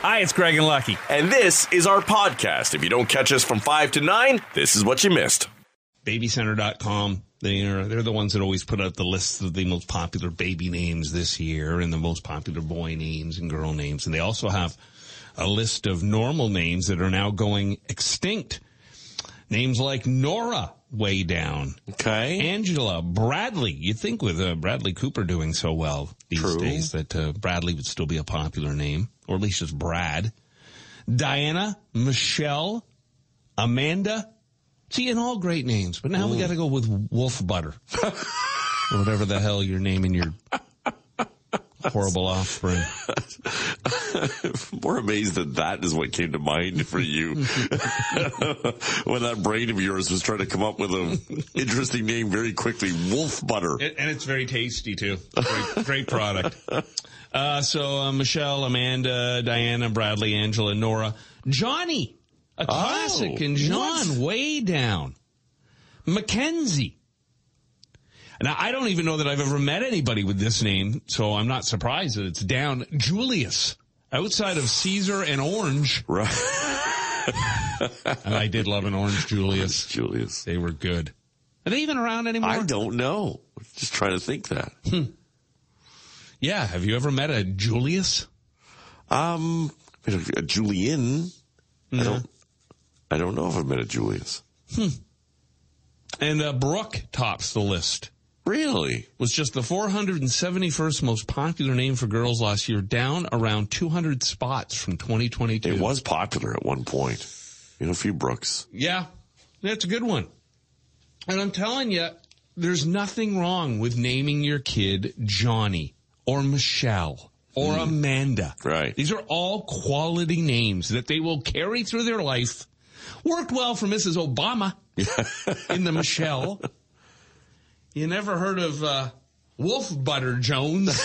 Hi, it's Craig and Lucky. And this is our podcast. If you don't catch us from 5 to 9, this is what you missed. Babycenter.com. They are, they're the ones that always put out the lists of the most popular baby names this year and the most popular boy names and girl names. And they also have a list of normal names that are now going extinct. Names like Nora, way down. Okay. Angela, Bradley. You'd think with uh, Bradley Cooper doing so well these True. days that uh, Bradley would still be a popular name, or at least it's Brad. Diana, Michelle, Amanda. See, and all great names. But now we mm. got to go with Wolf Butter. or whatever the hell you're naming your horrible offspring. More amazed that that is what came to mind for you when that brain of yours was trying to come up with an interesting name very quickly. Wolf butter. And it's very tasty too. Great, great product. Uh, so uh, Michelle, Amanda, Diana, Bradley, Angela, Nora, Johnny, a classic, Oh, and John way down. Mackenzie. Now I don't even know that I've ever met anybody with this name, so I'm not surprised that it's down. Julius, outside of Caesar and Orange, Right. and I did love an Orange Julius. Julius. They were good. Are they even around anymore? I don't know. Just trying to think that. Yeah, have you ever met a Julius? Um, a Julian. I don't. I don't know if I've met a Julius. Hmm. And uh, Brooke tops the list. Really? Was just the 471st most popular name for girls last year, down around 200 spots from 2022. It was popular at one point. You know, a few Brooks. Yeah, that's a good one. And I'm telling you, there's nothing wrong with naming your kid Johnny or Michelle or Amanda. Right. These are all quality names that they will carry through their life. Worked well for Mrs. Obama in the Michelle. You never heard of uh, Wolf Butter Jones?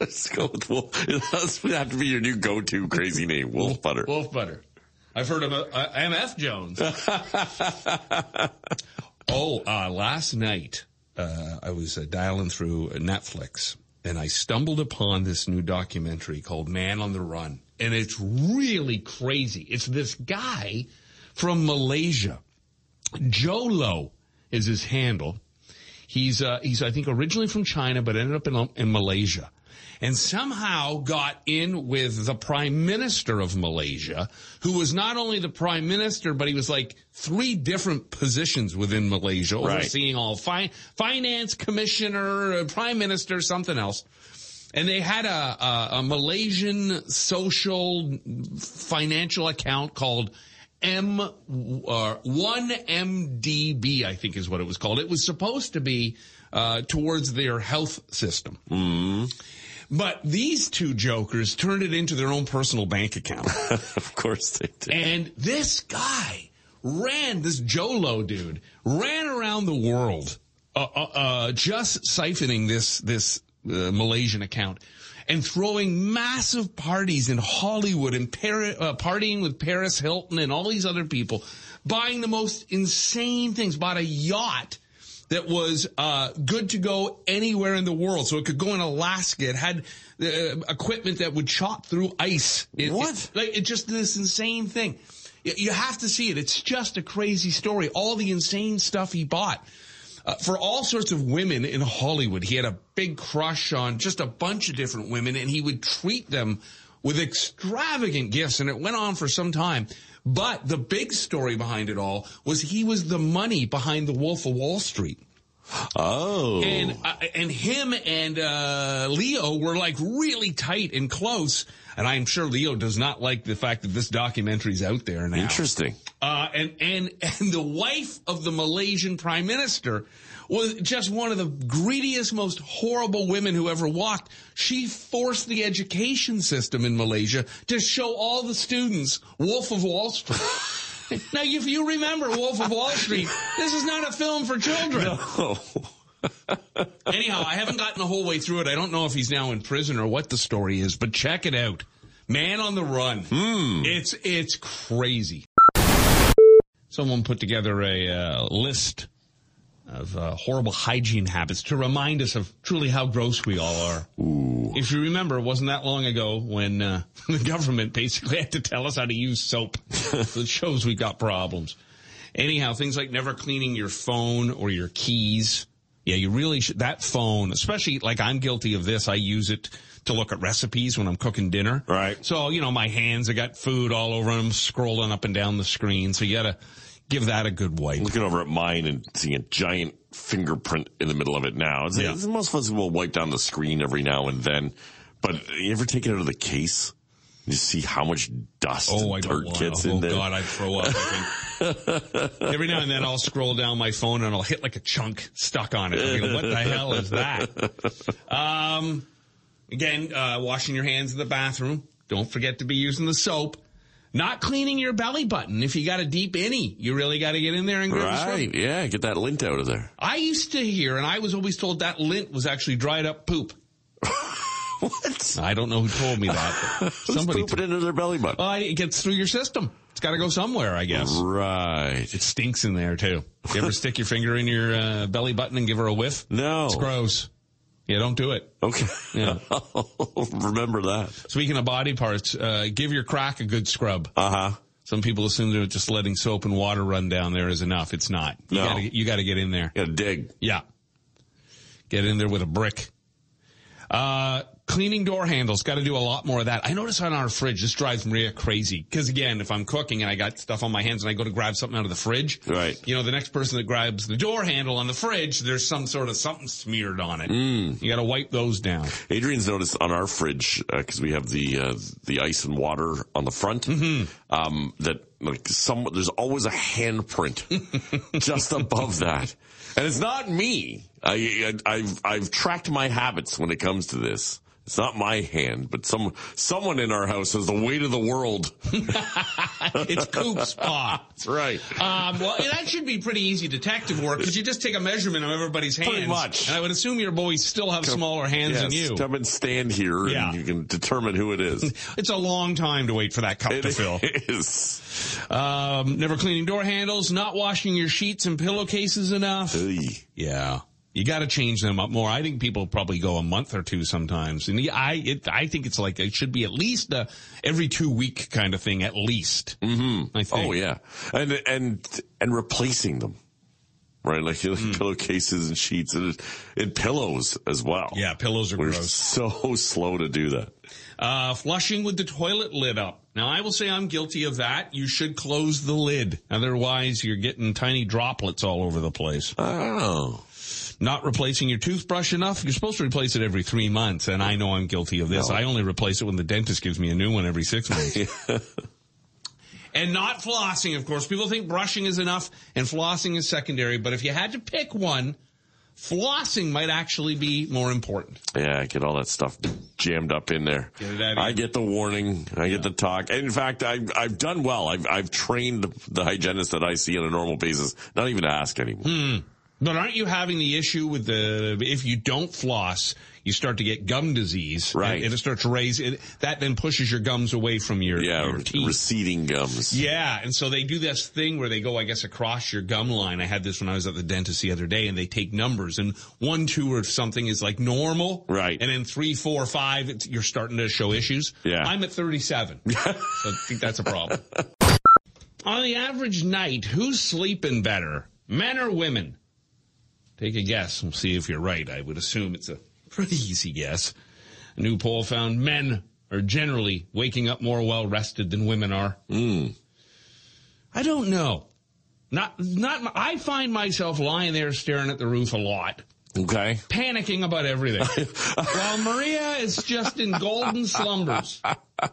Let's go with Wolf. It has to have to be your new go-to crazy name, Wolf Butter. Wolf Butter. I've heard of uh, MF Jones. oh, uh, last night uh, I was uh, dialing through Netflix and I stumbled upon this new documentary called Man on the Run. And it's really crazy. It's this guy from Malaysia. Jho Low is his handle. He's, uh, he's, I think, originally from China, but ended up in, in Malaysia. And somehow got in with the prime minister of Malaysia, who was not only the prime minister, but he was like three different positions within Malaysia, Right. overseeing all fi- finance commissioner, uh, prime minister, something else. And they had a, a, a Malaysian social financial account called M, uh, 1MDB, I think is what it was called. It was supposed to be, uh, towards their health system. But these two jokers turned it into their own personal bank account. of course they did. And this guy ran, this Jho Low dude, ran around the world, uh, uh, uh, just siphoning this, this uh, Malaysian account and throwing massive parties in Hollywood and Par- uh, partying with Paris Hilton and all these other people, buying the most insane things, bought a yacht that was uh, good to go anywhere in the world. So it could go in Alaska. It had uh, equipment that would chop through ice. It, What? it- like it just this insane thing. You have to see it. It's just a crazy story. All the insane stuff he bought. Uh, for all sorts of women in Hollywood. He had a big crush on just a bunch of different women and he would treat them with extravagant gifts and it went on for some time. But the big story behind it all was he was the money behind the Wolf of Wall Street. Oh. And uh, and him and uh, Leo were like really tight and close. And I'm sure Leo does not like the fact that this documentary's out there now. Interesting. Uh, and, and, and the wife of the Malaysian prime minister was just one of the greediest, most horrible women who ever walked. She forced the education system in Malaysia to show all the students Wolf of Wall Street. now, if you remember Wolf of Wall Street, this is not a film for children. Oh. Anyhow, I haven't gotten the whole way through it. I don't know if he's now in prison or what the story is, but check it out. Man on the Run. It's it's crazy. Someone put together a uh, list of uh, horrible hygiene habits to remind us of truly how gross we all are. Ooh. If you remember, it wasn't that long ago when uh, the government basically had to tell us how to use soap. so it shows we've got problems. Anyhow, things like never cleaning your phone or your keys. Yeah, you really should. That phone, especially like I'm guilty of this. I use it to look at recipes when I'm cooking dinner. Right. So, you know, my hands have got food all over them, scrolling up and down the screen. So you gotta give that a good wipe. Looking over at mine and seeing a giant fingerprint in the middle of it now. It's, Yeah. it's most of us will wipe down the screen every now and then. But you ever take it out of the case? You see how much dust Oh, and dirt gets to. in Oh there. God, I'd throw up. I. Every now and then I'll scroll down my phone and I'll hit like a chunk stuck on it. I mean, what the hell is that? Um, again, uh, washing your hands in the bathroom. Don't forget to be using the soap. Not cleaning your belly button. If you got a deep innie, you really got to get in there and grab the. Right, yeah, get that lint out of there. I used to hear, and I was always told that lint was actually dried up poop. What? I don't know who told me that. Somebody. pooping into their belly button? Well, it gets through your system. It's got to go somewhere, I guess. Right. It stinks in there too. You ever stick your finger in your uh, belly button and give her a whiff? No. It's gross. Yeah, don't do it. Okay. Yeah. Remember that. Speaking of body parts, uh, give your crack a good scrub. Uh huh. Some people assume that just letting soap and water run down there is enough. It's not. You No. gotta, you gotta get in there. Gotta dig. Yeah. Get in there with a brick. Uh, cleaning door handles. Got to do a lot more of that. I notice on our fridge, this drives Maria crazy. Cause again, if I'm cooking and I got stuff on my hands and I go to grab something out of the fridge. Right. You know, the next person that grabs the door handle on the fridge, there's some sort of something smeared on it. Mm. You got to wipe those down. Adrian's noticed on our fridge because we have the uh, the ice and water on the front Mm-hmm. um, that like some there's always a handprint just above that, and it's not me. I, I I've I've tracked my habits when it comes to this. It's not my hand, but some someone in our house has the weight of the world. It's Coop's paw. That's right. Um, well, that should be pretty easy detective work because you just take a measurement of everybody's hands. Pretty much. And I would assume your boys still have smaller hands than Yes, you. Come and stand here, Yeah. and you can determine who it is. It's a long time to wait for that cup to fill. It is. Um, never cleaning door handles, not washing your sheets and pillowcases enough. Ugh. Yeah. You got to change them up more. I think people probably go a month or two sometimes, and I it, I think it's like it should be at least a every two week kind of thing, at least. Mm-hmm. I think. Oh yeah, and and and replacing them, right? Like, like Hmm. pillowcases and sheets and, and pillows as well. Yeah, pillows are we're gross. so slow to do that. Uh, flushing with the toilet lid up. Now I will say I'm guilty of that. You should close the lid, otherwise you're getting tiny droplets all over the place. Oh, Not replacing your toothbrush enough. You're supposed to replace it every three months, and I know I'm guilty of this. No. I only replace it when the dentist gives me a new one every six months. And not flossing, of course. People think brushing is enough and flossing is secondary, but if you had to pick one, flossing might actually be more important. yeah, get all that stuff jammed up in there. Get it out of I get the warning. I get the talk. And in fact, I've I've done well. I've I've trained the hygienist that I see on a normal basis not even to ask anymore. Hmm. But aren't you having the issue with the, if you don't floss, you start to get gum disease. Right. And, and it starts to raise, it, that then pushes your gums away from your, Yeah, your teeth. receding gums. Yeah, and so they do this thing where they go, I guess, across your gum line. I had this when I was at the dentist the other day, and they take numbers, and one, two, or something is like normal, Right. And then three, four, five, it's, you're starting to show issues. Yeah. I'm at 37, so I think that's a problem. On the average night, who's sleeping better, men or women? Take a guess. We'll see if you're right. I would assume it's a pretty easy guess. A new poll found men are generally waking up more well rested than women are. Mm. I don't know. Not, not, I find myself lying there staring at the roof a lot, Okay. panicking about everything. While Maria is just in golden slumbers. Uh,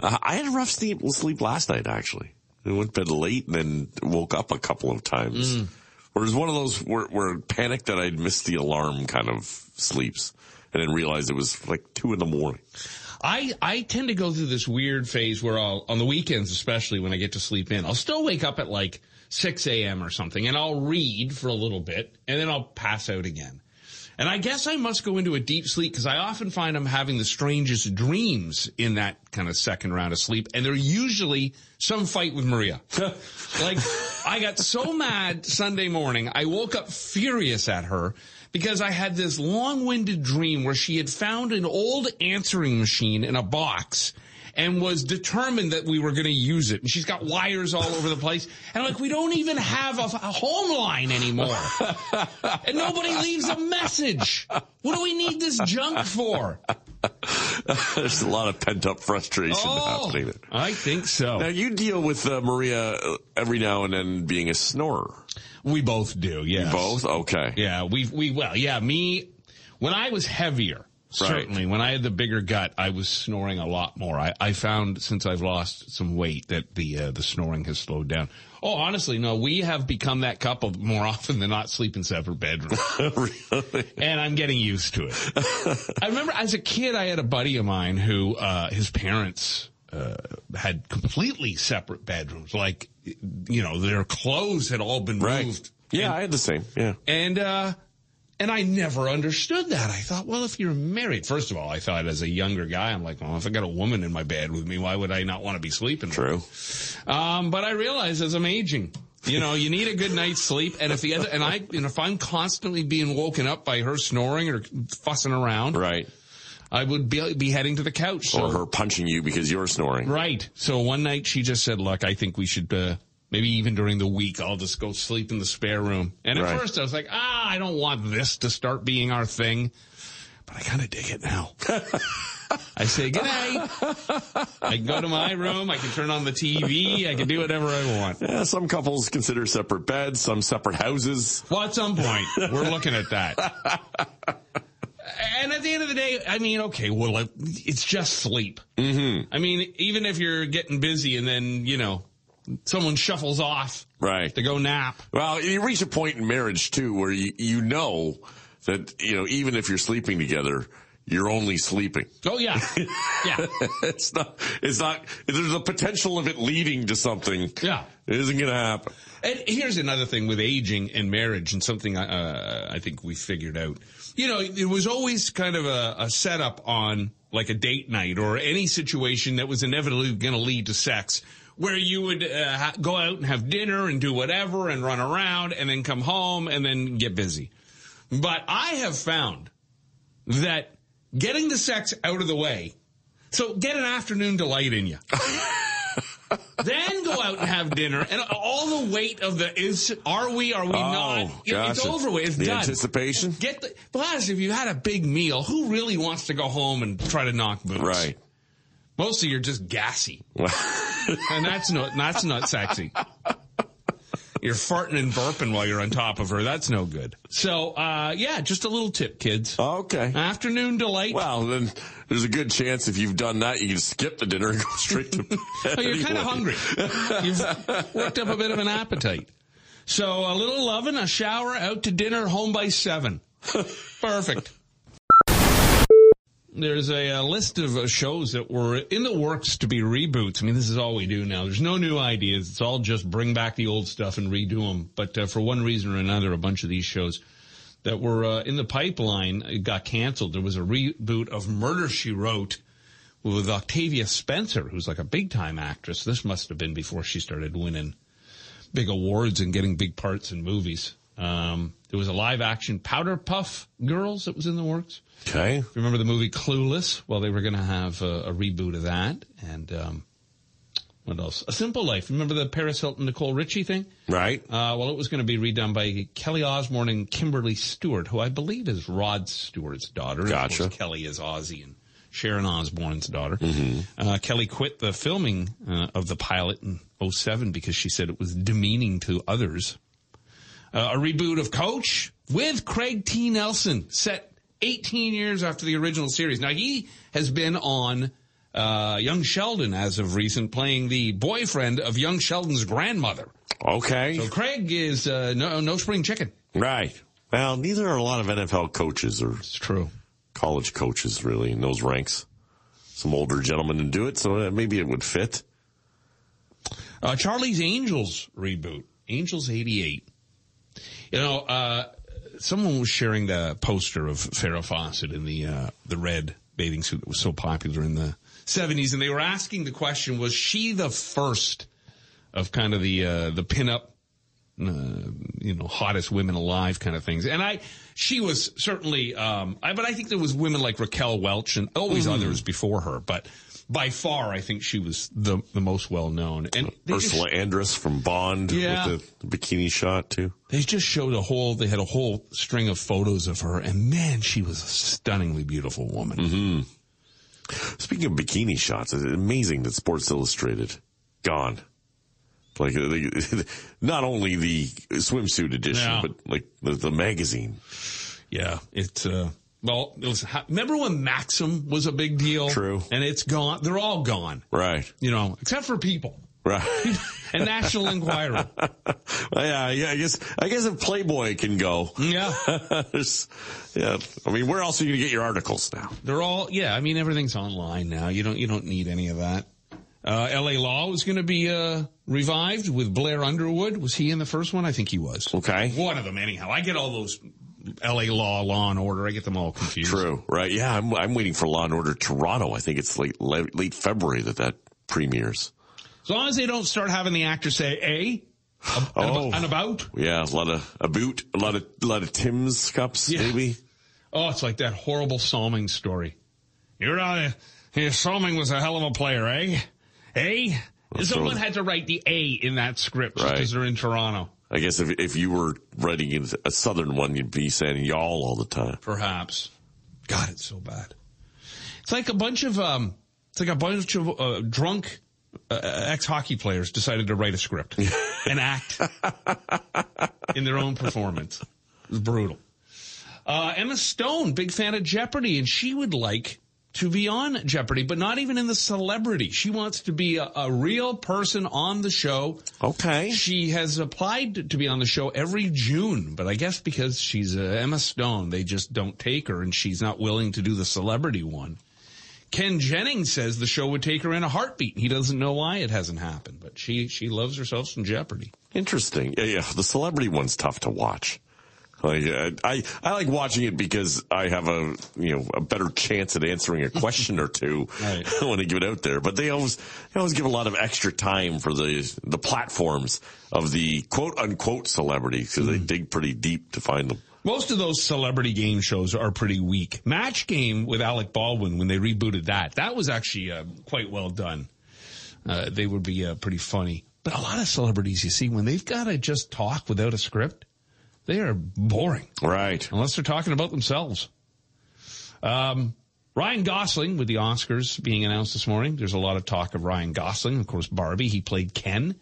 I had a rough sleep, sleep last night, actually. I went to bed late and then woke up a couple of times. Mm. Or was one of those where, where panicked that I'd missed the alarm kind of sleeps and then realized it was like two in the morning. I, I tend to go through this weird phase where I'll, on the weekends especially when I get to sleep in, I'll still wake up at like 6 a.m. or something and I'll read for a little bit and then I'll pass out again. And I guess I must go into a deep sleep because I often find I'm having the strangest dreams in that kind of second round of sleep. And they're usually some fight with Maria. like, I got so mad Sunday morning. I woke up furious at her because I had this long-winded dream where she had found an old answering machine in a box and was determined that we were going to use it. And she's got wires all over the place. And I'm like, we don't even have a, a home line anymore. and nobody leaves a message. What do we need this junk for? There's a lot of pent up frustration Oh, happening. there. I think so. Now you deal with uh, Maria uh, every now and then being a snorer. We both do, Yeah. We both? Okay. Yeah, we we well, yeah, me when I was heavier, certainly when I had the bigger gut, I was snoring a lot more. I, I found since I've lost some weight that the uh, the snoring has slowed down. Oh, honestly, no, we have become that couple more often than not sleep in separate bedrooms. really? and I'm getting used to it. I remember as a kid, I had a buddy of mine who, uh, his parents, uh, had completely separate bedrooms. Like, you know, their clothes had all been Right. moved. Yeah, I had the same. Yeah. And, uh, and I never understood that. I thought, well, if you're married, first of all, I thought as a younger guy, I'm like, well, if I got a woman in my bed with me, why would I not want to be sleeping? True. Um, but I realize as I'm aging, you know, you need a good night's sleep. And if the other, and I, and if I'm constantly being woken up by her snoring or fussing around, Right. I would be, be heading to the couch. So, Or her punching you because you're snoring. right. So one night she just said, look, I think we should, uh, maybe even during the week, I'll just go sleep in the spare room. And at Right. first I was like, ah, I don't want this to start being our thing. But I kind of dig it now. I say, good night. I can go to my room. I can turn on the TV. I can do whatever I want. Yeah, some couples consider separate beds, some separate houses. Well, at some point, we're looking at that. And at the end of the day, I mean, okay, well, it's just sleep. Mm-hmm. I mean, even if you're getting busy and then, you know, someone shuffles off Right. to go nap. Well, you reach a point in marriage too where you, you know that, you know, even if you're sleeping together, you're only sleeping. Oh, yeah. Yeah. it's not, it's not, there's a potential of it leading to something. Yeah. It isn't going to happen. And here's another thing with aging and marriage and something uh, I think we figured out. You know, it was always kind of a, a setup on like a date night or any situation that was inevitably going to lead to sex where you would uh, ha- go out and have dinner and do whatever and run around and then come home and then get busy. But I have found that getting the sex out of the way, so get an afternoon delight in you. then go out and have dinner, and all the weight of the is are we are we not? You know, It's Oh, over with. It's the done. anticipation. Get the plus if you had a big meal, who really wants to go home and try to knock boots? Right. Mostly you're just gassy, and that's not that's not sexy. You're farting and burping while you're on top of her. That's no good. So, uh, yeah, just a little tip, kids. okay. Afternoon delight. Well, then there's a good chance if you've done that, you can skip the dinner and go straight to bed. Oh, you're kind of hungry. You've worked up a bit of an appetite. So a little loving, a shower, out to dinner, home by seven. Perfect. There's a, uh list of uh, shows that were in the works to be reboots. I mean, this is all we do now. There's no new ideas. It's all just bring back the old stuff and redo them. But uh, for one reason or another, a bunch of these shows that were uh, in the pipeline got canceled. There was a reboot of Murder She Wrote with Octavia Spencer, who's like a big time actress. This must have been before she started winning big awards and getting big parts in movies. Um, there was a live action Powerpuff Girls that was in the works. Okay. Remember the movie Clueless? Well, they were going to have a, a reboot of that. And um, what else? A Simple Life. Remember the Paris Hilton Nicole Richie thing? Right. Uh, well, it was going to be redone by Kelly Osbourne and Kimberly Stewart, who I believe is Rod Stewart's daughter. Gotcha. Kelly is Ozzy and Sharon Osbourne's daughter. Uh, Kelly quit the filming uh, of the pilot in 07 because she said it was demeaning to others. Uh, a reboot of Coach with Craig T. Nelson, set 18 years after the original series. Now, he has been on uh, Young Sheldon as of recent, playing the boyfriend of Young Sheldon's grandmother. Okay. So Craig is uh, no no spring chicken. Right. Well, neither are a lot of NFL coaches or It's true. college coaches really in those ranks. Some older gentlemen to do it, so uh, maybe it would fit. Uh, Charlie's Angels reboot. Angels 88. You know, uh, someone was sharing the poster of Farrah Fawcett in the uh, the red bathing suit that was so popular in the 70s, and they were asking the question: Was she the first of kind of the uh, the pinup, uh, you know, hottest women alive kind of things? And I, she was certainly, um, I, but I think there was women like Raquel Welch and always mm. others before her, but by far, I think she was the the most well known. And Ursula just, Andress from Bond yeah, with the bikini shot too. They just showed a whole. They had a whole string of photos of her, and man, she was a stunningly beautiful woman. Mm-hmm. Speaking of bikini shots, it's amazing that Sports Illustrated gone. Like not only the swimsuit edition, yeah. but like the, the magazine. Yeah, it's. Uh, well, it was, remember when Maxim was a big deal? True. And it's gone. They're all gone. Right. You know, except for people. Right. and National Enquirer. yeah, yeah, I guess, I guess if Playboy can go. Yeah. yeah. I mean, where else are you going to get your articles now? They're all, yeah, I mean, everything's online now. You don't, you don't need any of that. Uh, LA Law was going to be, uh, revived with Blair Underwood. Was he in the first one? I think he was. Okay. One of them anyhow. I get all those L.A. Law, Law and Order. I get them all confused. True, right? Yeah, I'm I'm waiting for Law and Order Toronto. I think it's late late, late February that that premieres. As long as they don't start having the actor say a. Oh, and about? Yeah, a lot of a boot, a lot of a lot of Tim's cups, yeah. maybe. Oh, it's like that horrible Salming story. You're not. A, Salming was a hell of a player, eh? Eh? Someone had to write the A in that script right. because they're in Toronto. I guess if if you were writing a southern one, you'd be saying y'all all the time. Perhaps. God, it's so bad. It's like a bunch of um, it's like a bunch of uh, drunk uh, ex hockey players decided to write a script and act in their own performance. It's brutal. Uh, Emma Stone, big fan of Jeopardy, and she would like to be on Jeopardy, but not even in the celebrity. She wants to be a, a, real person on the show. Okay. She has applied to be on the show every June, but I guess because she's uh, Emma Stone, they just don't take her and she's not willing to do the celebrity one. Ken Jennings says the show would take her in a heartbeat. He doesn't know why it hasn't happened, but she, she loves herself some Jeopardy. Interesting. Yeah, yeah. The celebrity one's tough to watch. Like I, I like watching it because I have a you know a better chance at answering a question or two right. when I give it out there. But they always they always give a lot of extra time for the the platforms of the quote unquote celebrities because mm. they hmm. dig pretty deep to find them. Most of those celebrity game shows are pretty weak. Match Game with Alec Baldwin when they rebooted that that was actually uh, quite well done. Uh, they would be uh, pretty funny. But a lot of celebrities, you see, when they've got to just talk without a script, they are boring. Right. Unless they're talking about themselves. Um, Ryan Gosling with the Oscars being announced this morning. There's a lot of talk of Ryan Gosling. Of course, Barbie, he played Ken.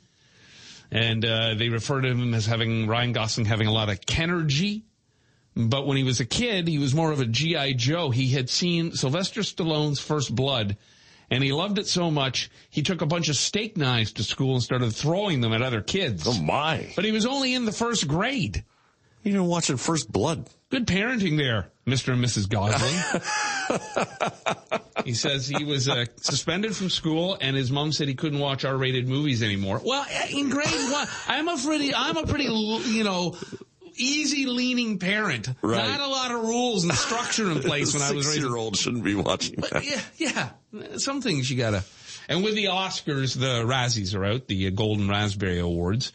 And, uh, they refer to him as having, Ryan Gosling having a lot of Kenergy. But when he was a kid, he was more of a G.I. Joe. He had seen Sylvester Stallone's First Blood and he loved it so much, he took a bunch of steak knives to school and started throwing them at other kids. Oh my. But he was only in the first grade. You're watching First Blood. Good parenting there, Mr. and Mrs. Gosling. he says he was uh, suspended from school, and his mom said he couldn't watch R-rated movies anymore. Well, in grade one, I'm a pretty, I'm a pretty, you know, easy leaning parent. Right. Not a lot of rules and structure in place when I was raising. Year old shouldn't be watching but that. Yeah, yeah. Some things you gotta. And with the Oscars, the Razzies are out, the Golden Raspberry Awards.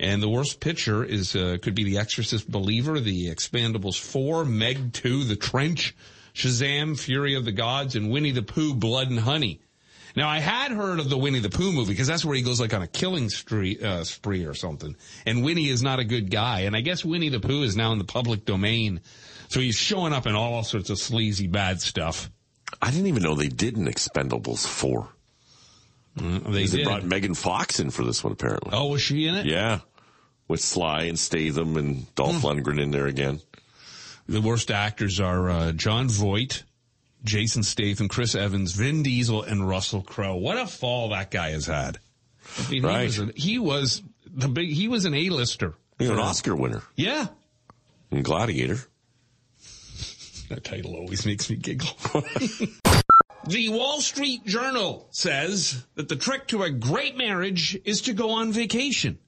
And the worst picture is uh, could be The Exorcist Believer, The Expendables 4, Meg 2, The Trench, Shazam, Fury of the Gods, and Winnie the Pooh, Blood and Honey. Now I had heard of the Winnie the Pooh movie because that's where he goes like on a killing spree, uh, spree or something. And Winnie is not a good guy. And I guess Winnie the Pooh is now in the public domain. So he's showing up in all sorts of sleazy bad stuff. I didn't even know they did an Expendables 4. Mm, they, they brought Megan Fox in for this one, apparently. Oh, was she in it? Yeah. With Sly and Statham and Dolph mm. Lundgren in there again. The worst actors are uh, Jon Voight, Jason Statham, Chris Evans, Vin Diesel, and Russell Crowe. What a fall that guy has had. I mean, right. he, was a, he was the big, he was an A-lister. He's an Oscar winner. Yeah. And Gladiator. That title always makes me giggle. The Wall Street Journal says that the trick to a great marriage is to go on vacation.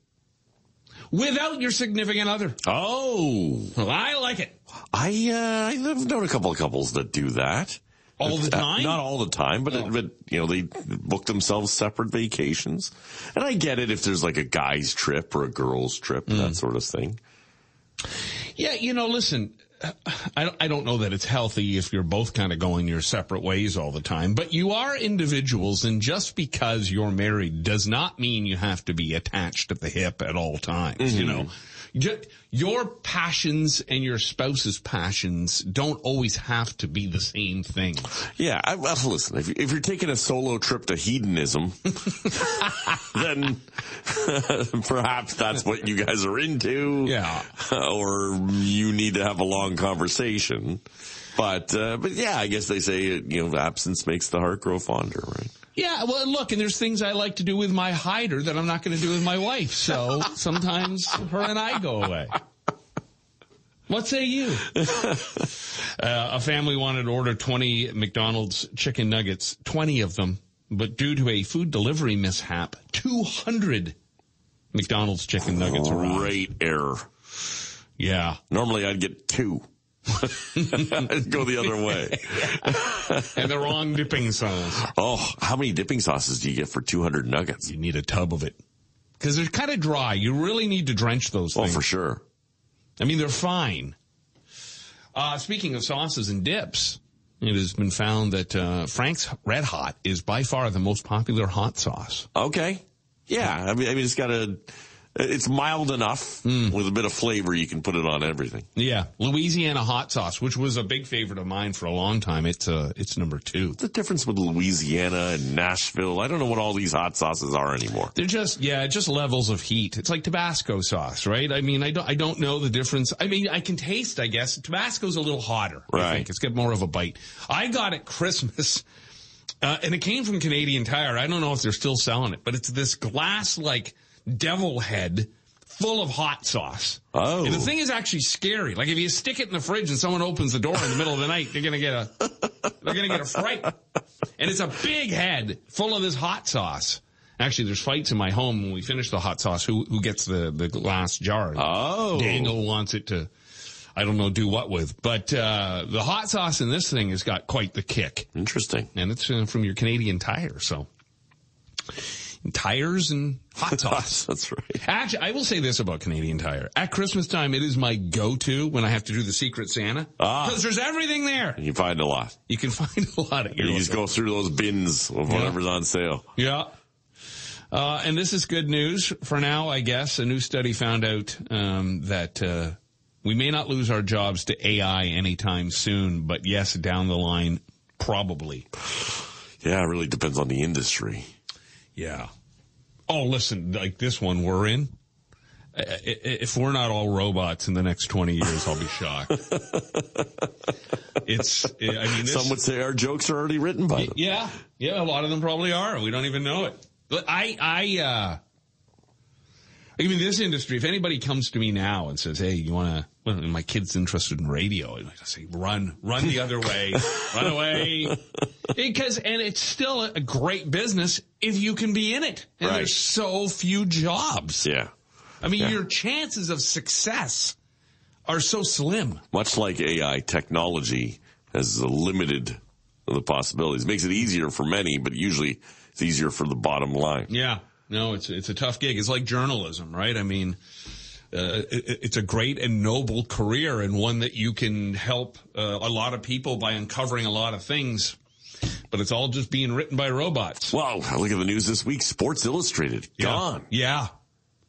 without your significant other. Oh, Well, I like it. I uh, I've known a couple of couples that do that. All the Uh, time? not all the time, but, Oh. but, you know, they book themselves separate vacations. And I get it if there's like a guy's trip or a girl's trip, Mm. that sort of thing. Yeah, you know, listen, I don't, I don't know that it's healthy if you're both kind of going your separate ways all the time, but you are individuals and just because you're married does not mean you have to be attached at the hip at all times, you mm-hmm. know. Ju- Your passions and your spouse's passions don't always have to be the same thing. Yeah, I, well, listen, if, you- if you're taking a solo trip to hedonism, then perhaps that's what you guys are into. Yeah. Or you need to have a long conversation. But, uh, but yeah, I guess they say, you know, absence makes the heart grow fonder, right? Yeah, well, look, and there's things I like to do with my hider that I'm not going to do with my wife. So sometimes her and I go away. What say you? uh, a family wanted to order 20 McDonald's chicken nuggets, 20 of them, but due to a food delivery mishap, 200 McDonald's chicken nuggets arrived. Great error. Yeah. Normally I'd get two. Go the other way. And the wrong dipping sauce. Oh, how many dipping sauces do you get for 200 nuggets? You need a tub of it. Because they're kind of dry. You really need to drench those Oh, for sure. I mean, they're fine. Uh, speaking of sauces and dips, it has been found that uh, Frank's Red Hot is by far the most popular hot sauce. Okay. Yeah. I mean, I mean, it's got a, it's mild enough with a bit of flavor. You can put it on everything. Yeah, Louisiana hot sauce, which was a big favorite of mine for a long time. It's uh, it's number two. The difference with Louisiana and Nashville. I don't know what all these hot sauces are anymore. They're just yeah, just levels of heat. It's like Tabasco sauce, right? I mean, I don't I don't know the difference. I mean, I can taste, I guess. Tabasco's a little hotter. I Right. think it's got more of a bite. I got it Christmas. Uh, and it came from Canadian Tire. I don't know if they're still selling it, but it's this glass like devil head full of hot sauce. Oh. And the thing is actually scary. Like if you stick it in the fridge and someone opens the door in the middle of the night, they're gonna get a they're gonna get a fright. And it's a big head full of this hot sauce. Actually, there's fights in my home when we finish the hot sauce. Who who gets the the glass jar? Oh. Daniel wants it to, I don't know, do what with. But uh, the hot sauce in this thing has got quite the kick, Interesting. and it's uh, from your Canadian Tire. So tires and hot sauce. That's right. Actually, I will say this about Canadian Tire. At Christmas time, it is my go-to when I have to do the Secret Santa. Ah. Because there's everything there. You can find a lot. You can find a lot of You just go through those bins of whatever's on sale. Yeah. Uh, and this is good news for now, I guess. A new study found out um, that uh, we may not lose our jobs to AI anytime soon, but yes, down the line, probably. Yeah, it really depends on the industry. Yeah. Oh, listen, like this one we're in. If we're not all robots in the next 20 years, I'll be shocked. it's, I mean, this, Some would say our jokes are already written by them. yeah, yeah, a lot of them probably are. We don't even know it. But I, I, uh, I mean, this industry, if anybody comes to me now and says, Hey, you want to, well, my kid's interested in radio, I say, run, run the other way, run away. Because, and it's still a great business if you can be in it. And Right. there's so few jobs. Yeah. I mean, Yeah. your chances of success are so slim. Much like AI, technology has limited the possibilities. Makes it easier for many, but usually it's easier for the bottom line. Yeah. No, it's it's a tough gig. It's like journalism, right? I mean, uh, it, it's a great and noble career and one that you can help uh, a lot of people by uncovering a lot of things. But it's all just being written by robots. Wow, look at the news this week. Sports Illustrated gone. Yeah.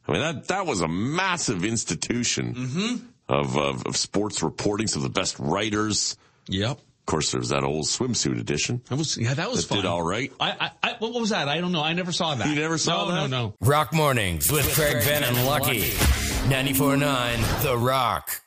I mean that that was a massive institution of, of of sports reporting. Some of the best writers. Yep. Of course, there was that old swimsuit edition. That was yeah. That was That fun. did all right. I, I, I what was that? I don't know. I never saw that. You never saw no, that? No, no. Rock Mornings with Craig Venn and Lucky. 94.9 The Rock.